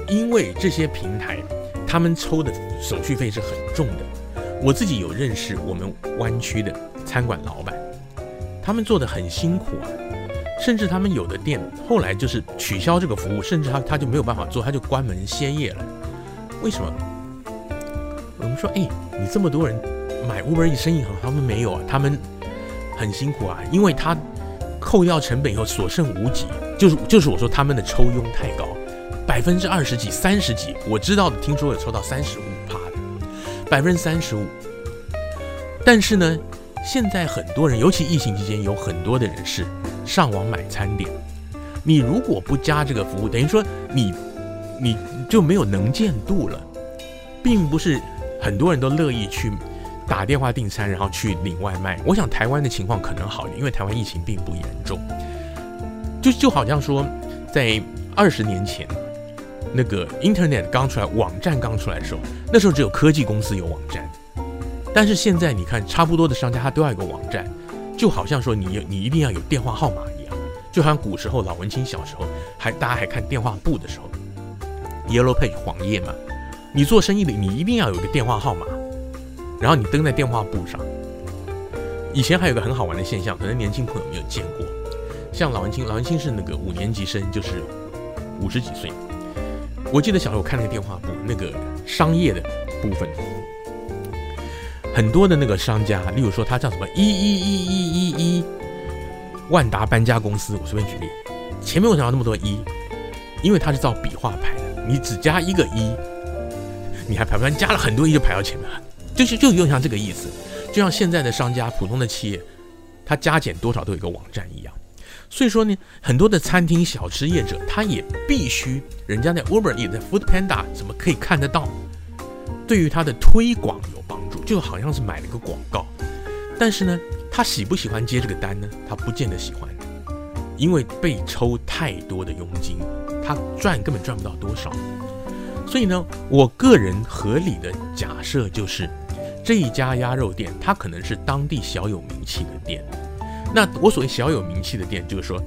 因为这些平台，他们抽的手续费是很重的。我自己有认识我们湾区的餐馆老板，他们做的很辛苦啊，甚至他们有的店后来就是取消这个服务，甚至他他就没有办法做，他就关门歇业了。为什么？我们说，哎，你这么多人买 Uber e 生意很好，他们没有啊，他们很辛苦啊，因为他扣掉成本以后所剩无几。就是就是我说他们的抽佣太高，百分之二十几、三十几，我知道的，听说有抽到三十五趴的，百分之三十五。但是呢，现在很多人，尤其疫情期间，有很多的人是上网买餐点。你如果不加这个服务，等于说你你就没有能见度了，并不是很多人都乐意去打电话订餐，然后去领外卖。我想台湾的情况可能好一点，因为台湾疫情并不严重。就就好像说，在二十年前，那个 Internet 刚出来，网站刚出来的时候，那时候只有科技公司有网站。但是现在你看，差不多的商家他都要有个网站，就好像说你有你一定要有电话号码一样，就好像古时候老文青小时候还大家还看电话簿的时候，Yellow Page 黄页嘛，你做生意的你一定要有个电话号码，然后你登在电话簿上。以前还有个很好玩的现象，可能年轻朋友没有见过，像老文青，老文青是那个五年级生，就是五十几岁。我记得小时候看那个电话簿，那个商业的部分。很多的那个商家，例如说他叫什么一一一一一一万达搬家公司，我随便举例，前面为什么要那么多一？因为他是照笔画排的，你只加一个一，你还排不上，加了很多一就排到前面了，就是就有点像这个意思，就像现在的商家、普通的企业，他加减多少都有一个网站一样。所以说呢，很多的餐厅小吃业者，他也必须人家在 Uber Eats、在 Food Panda 怎么可以看得到，对于他的推广有帮助。就好像是买了个广告，但是呢，他喜不喜欢接这个单呢？他不见得喜欢，因为被抽太多的佣金，他赚根本赚不到多少。所以呢，我个人合理的假设就是，这一家鸭肉店，它可能是当地小有名气的店。那我所谓小有名气的店，就是说，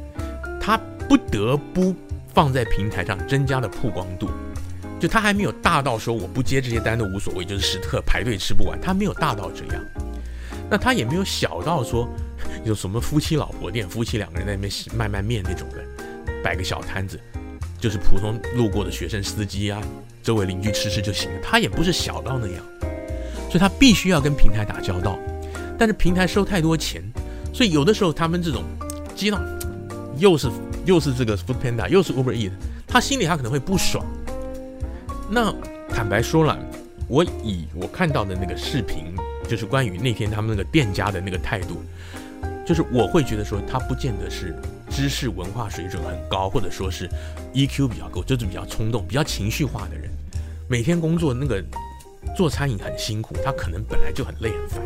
他不得不放在平台上增加了曝光度。就他还没有大到说我不接这些单都无所谓，就是时刻排队吃不完。他没有大到这样，那他也没有小到说 有什么夫妻老婆店，夫妻两个人在那边卖卖面那种的，摆个小摊子，就是普通路过的学生司机啊，周围邻居吃吃就行了。他也不是小到那样，所以他必须要跟平台打交道，但是平台收太多钱，所以有的时候他们这种接到又是又是这个 Food Panda，又是 Uber Eat，他心里他可能会不爽。那坦白说了，我以我看到的那个视频，就是关于那天他们那个店家的那个态度，就是我会觉得说他不见得是知识文化水准很高，或者说是 EQ 比较高，就是比较冲动、比较情绪化的人。每天工作那个做餐饮很辛苦，他可能本来就很累很烦，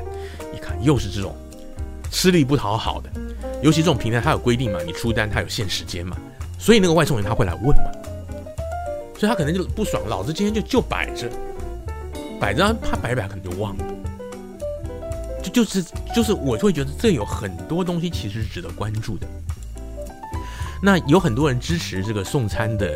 一看又是这种吃力不讨好的，尤其这种平台它有规定嘛，你出单它有限时间嘛，所以那个外送员他会来问嘛。所以他可能就不爽，老子今天就就摆着，摆着，他摆摆可能就忘了，就就是就是我就会觉得这有很多东西其实是值得关注的。那有很多人支持这个送餐的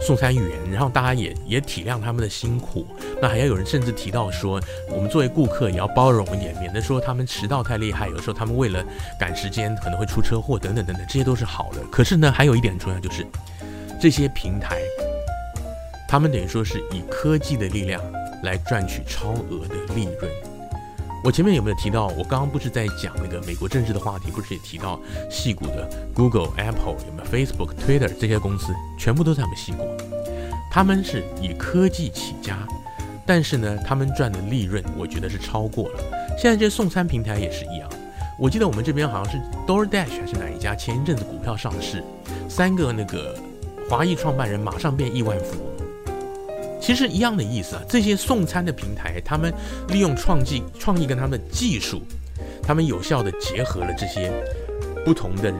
送餐员，然后大家也也体谅他们的辛苦。那还要有人甚至提到说，我们作为顾客也要包容一点，免得说他们迟到太厉害，有时候他们为了赶时间可能会出车祸等等等等，这些都是好的。可是呢，还有一点很重要就是这些平台。他们等于说是以科技的力量来赚取超额的利润。我前面有没有提到？我刚刚不是在讲那个美国政治的话题，不是也提到矽谷的 Google、Apple 有没有 Facebook、Twitter 这些公司，全部都在我们矽谷。他们是以科技起家，但是呢，他们赚的利润，我觉得是超过了。现在这送餐平台也是一样。我记得我们这边好像是 DoorDash 还是哪一家，前一阵子股票上市，三个那个华裔创办人马上变亿万富翁。其实一样的意思啊，这些送餐的平台，他们利用创技创意跟他们的技术，他们有效的结合了这些不同的，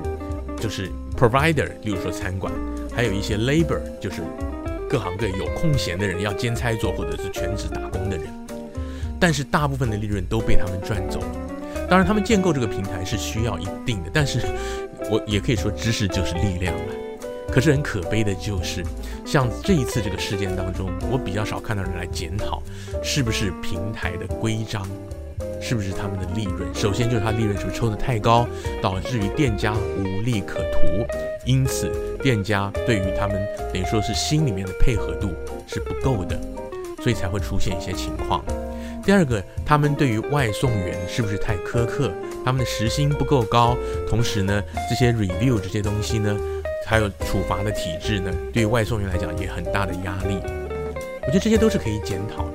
就是 provider，例如说餐馆，还有一些 labor，就是各行各业有空闲的人要兼差做或者是全职打工的人，但是大部分的利润都被他们赚走了。当然，他们建构这个平台是需要一定的，但是我也可以说，知识就是力量了。可是很可悲的就是，像这一次这个事件当中，我比较少看到人来检讨，是不是平台的规章，是不是他们的利润？首先就是他利润是不是抽得太高，导致于店家无利可图，因此店家对于他们等于说是心里面的配合度是不够的，所以才会出现一些情况。第二个，他们对于外送员是不是太苛刻？他们的时薪不够高，同时呢，这些 review 这些东西呢？还有处罚的体制呢，对于外送员来讲也很大的压力。我觉得这些都是可以检讨的。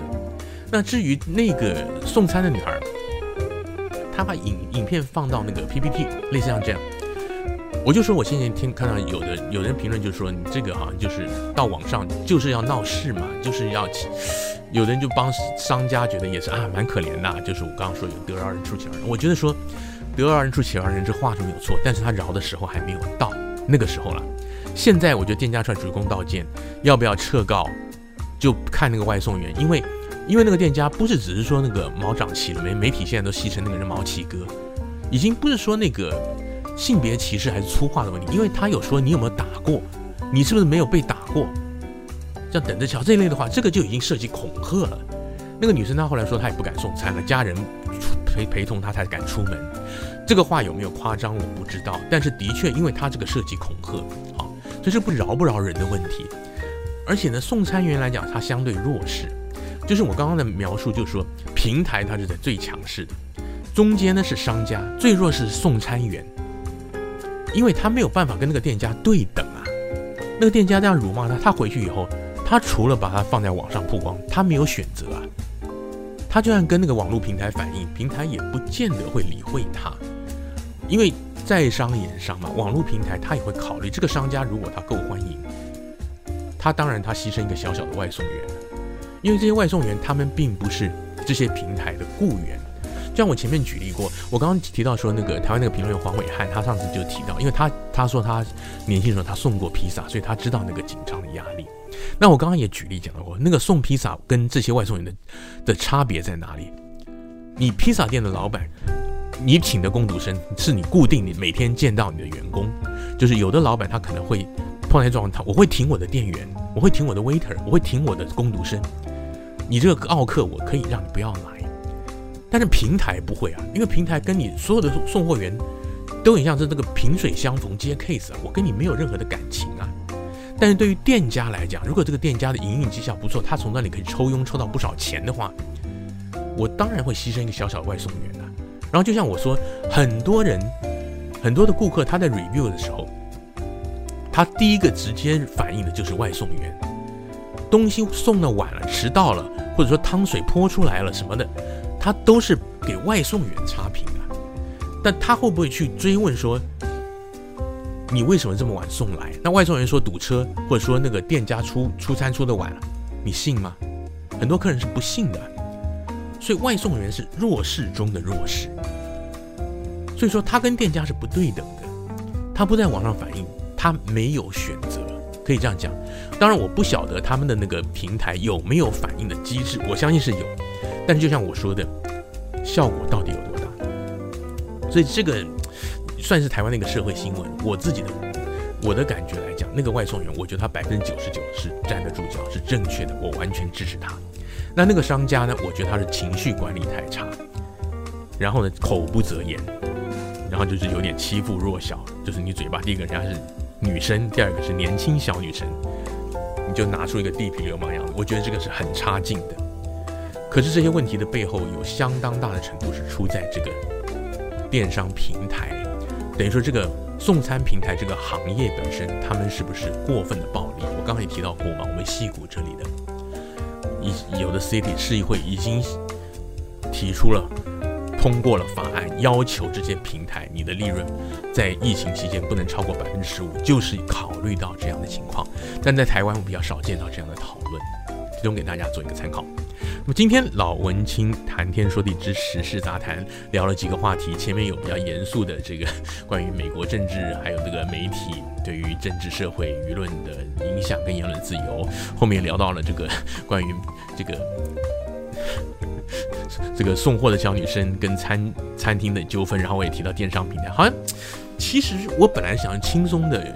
那至于那个送餐的女孩，她把影影片放到那个 PPT，类似像这样，我就说我现在听看到有的有人评论就说，你这个好像就是到网上就是要闹事嘛，就是要有的人就帮商家觉得也是啊，蛮可怜的，就是我刚刚说有得饶人处且饶人，我觉得说得饶人处且饶人这话是没有错，但是他饶的时候还没有到那个时候了。现在我觉得店家出来鞠躬道歉，要不要撤告，就看那个外送员，因为因为那个店家不是只是说那个毛长齐了媒，媒体现在都戏称那个人毛齐哥，已经不是说那个性别歧视还是粗话的问题，因为他有说你有没有打过，你是不是没有被打过。像等着瞧这一类的话，这个就已经涉及恐吓了。那个女生她后来说她也不敢送餐了，家人陪陪同她才敢出门。这个话有没有夸张我不知道，但是的确因为他这个涉及恐吓，啊，这是不饶不饶人的问题。而且呢，送餐员来讲，他相对弱势，就是我刚刚的描述，就是说平台它是在最强势的，中间呢是商家，最弱势是送餐员，因为他没有办法跟那个店家对等啊。那个店家这样辱骂他，他回去以后。他除了把他放在网上曝光，他没有选择啊。他就算跟那个网络平台反映，平台也不见得会理会他，因为在商言商嘛，网络平台他也会考虑这个商家如果他够欢迎，他当然他牺牲一个小小的外送员，因为这些外送员他们并不是这些平台的雇员。就像我前面举例过，我刚刚提到说那个台湾那个评论员黄伟汉，他上次就提到，因为他他说他年轻的时候他送过披萨，所以他知道那个紧张的压力。那我刚刚也举例讲到过，那个送披萨跟这些外送员的的差别在哪里？你披萨店的老板，你请的工读生是你固定你每天见到你的员工，就是有的老板他可能会碰在状态，我会停我的店员，我会停我的 waiter，我会停我的工读生。你这个奥客我可以让你不要来，但是平台不会啊，因为平台跟你所有的送货员都很像是这个萍水相逢接 case 啊，我跟你没有任何的感情啊。但是对于店家来讲，如果这个店家的营运绩效不错，他从那里可以抽佣抽到不少钱的话，我当然会牺牲一个小小外送员啊。然后就像我说，很多人很多的顾客他在 review 的时候，他第一个直接反映的就是外送员，东西送的晚了、迟到了，或者说汤水泼出来了什么的，他都是给外送员差评啊。但他会不会去追问说，你为什么这么晚送来？那外送员说堵车，或者说那个店家出出餐出的晚了，你信吗？很多客人是不信的，所以外送员是弱势中的弱势，所以说他跟店家是不对等的，他不在网上反映，他没有选择，可以这样讲。当然我不晓得他们的那个平台有没有反应的机制，我相信是有，但是就像我说的，效果到底有多大？所以这个。算是台湾那个社会新闻，我自己的我的感觉来讲，那个外送员，我觉得他百分之九十九是站得住脚，是正确的，我完全支持他。那那个商家呢，我觉得他是情绪管理太差，然后呢口不择言，然后就是有点欺负弱小，就是你嘴巴第一个人家是女生，第二个是年轻小女生，你就拿出一个地痞流氓样子，我觉得这个是很差劲的。可是这些问题的背后有相当大的程度是出在这个电商平台。等于说，这个送餐平台这个行业本身，他们是不是过分的暴力？我刚才也提到过嘛，我们矽谷这里的，一有的 city 市议会已经提出了通过了法案，要求这些平台，你的利润在疫情期间不能超过百分之十五，就是考虑到这样的情况。但在台湾，我比较少见到这样的讨论，提供给大家做一个参考。那么今天老文青谈天说地之时事杂谈，聊了几个话题。前面有比较严肃的这个关于美国政治，还有这个媒体对于政治社会舆论的影响跟言论自由。后面聊到了这个关于这个 这个送货的小女生跟餐餐厅的纠纷，然后我也提到电商平台。好像其实我本来想轻松的。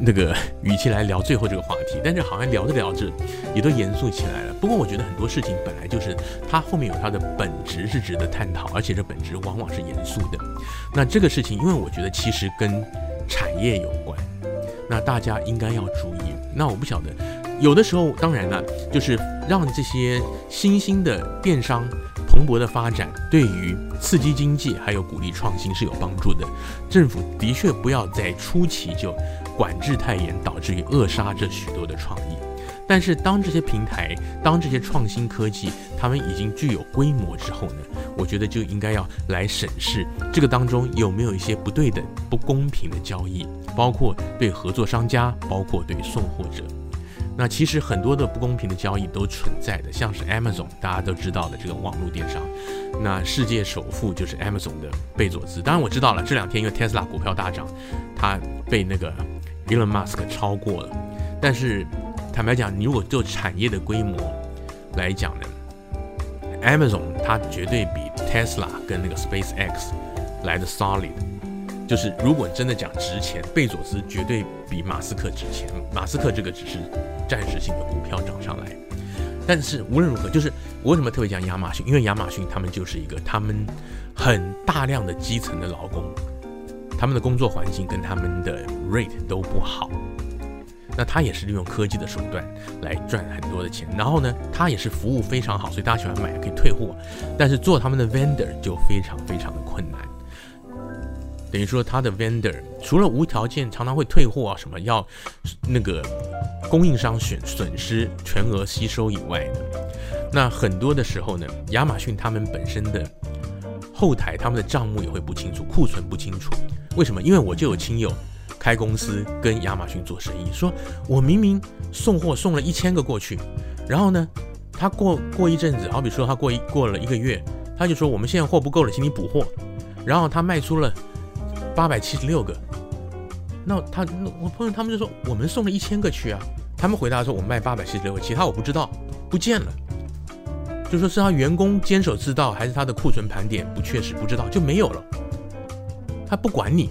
那个语气来聊最后这个话题，但是好像聊着聊着也都严肃起来了。不过我觉得很多事情本来就是它后面有它的本质是值得探讨，而且这本质往往是严肃的。那这个事情，因为我觉得其实跟产业有关，那大家应该要注意。那我不晓得，有的时候当然了，就是让这些新兴的电商蓬勃的发展，对于刺激经济还有鼓励创新是有帮助的。政府的确不要在初期就。管制太严，导致于扼杀这许多的创意。但是，当这些平台、当这些创新科技，他们已经具有规模之后呢，我觉得就应该要来审视这个当中有没有一些不对等、不公平的交易，包括对合作商家，包括对送货者。那其实很多的不公平的交易都存在的，像是 Amazon 大家都知道的这个网络电商，那世界首富就是 Amazon 的贝佐斯。当然我知道了，这两天因为 Tesla 股票大涨，他被那个 Elon Musk 超过了。但是坦白讲，你如果就产业的规模来讲呢，Amazon 它绝对比 Tesla 跟那个 SpaceX 来的 solid。就是如果真的讲值钱，贝佐斯绝对比马斯克值钱。马斯克这个只是暂时性的股票涨上来，但是无论如何，就是我为什么特别讲亚马逊？因为亚马逊他们就是一个他们很大量的基层的劳工，他们的工作环境跟他们的 rate 都不好。那他也是利用科技的手段来赚很多的钱，然后呢，他也是服务非常好，所以大家喜欢买可以退货，但是做他们的 vendor 就非常非常的困难。等于说，他的 vendor 除了无条件常常会退货啊，什么要那个供应商损损失全额吸收以外呢，那很多的时候呢，亚马逊他们本身的后台他们的账目也会不清楚，库存不清楚。为什么？因为我就有亲友开公司跟亚马逊做生意，说我明明送货送了一千个过去，然后呢，他过过一阵子，好比说他过一过了一个月，他就说我们现在货不够了，请你补货，然后他卖出了。八百七十六个，那他那我朋友他们就说我们送了一千个去啊，他们回答说我们卖八百七十六个，其他我不知道，不见了，就说是他员工坚守自盗，还是他的库存盘点不确实，不知道就没有了，他不管你，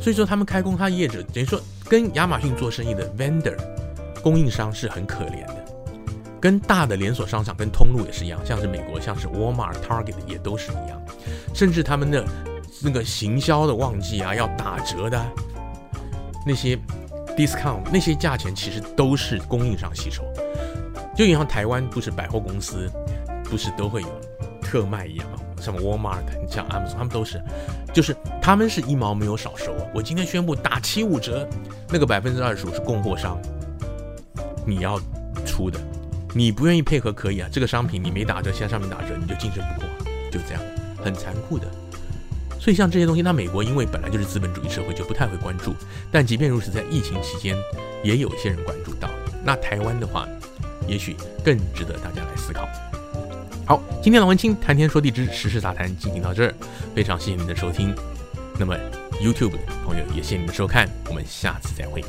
所以说他们开工，他业者等于说跟亚马逊做生意的 vendor 供应商是很可怜的，跟大的连锁商场跟通路也是一样，像是美国像是 Walmart、Target 也都是一样，甚至他们的。那个行销的旺季啊，要打折的那些 discount，那些价钱其实都是供应商吸收。就银行台湾不是百货公司，不是都会有特卖一样？什么 Walmart，你像 Amazon，他们都是，就是他们是一毛没有少收啊。我今天宣布打七五折，那个百分之二十五是供货商你要出的，你不愿意配合可以啊。这个商品你没打折，现在上面打折，你就竞争不过，就这样，很残酷的。所以像这些东西，那美国因为本来就是资本主义社会，就不太会关注。但即便如此，在疫情期间，也有一些人关注到。那台湾的话，也许更值得大家来思考。好，今天的文青谈天说地之时事杂谈进行到这儿，非常谢谢您的收听。那么 YouTube 的朋友也谢谢您的收看，我们下次再会。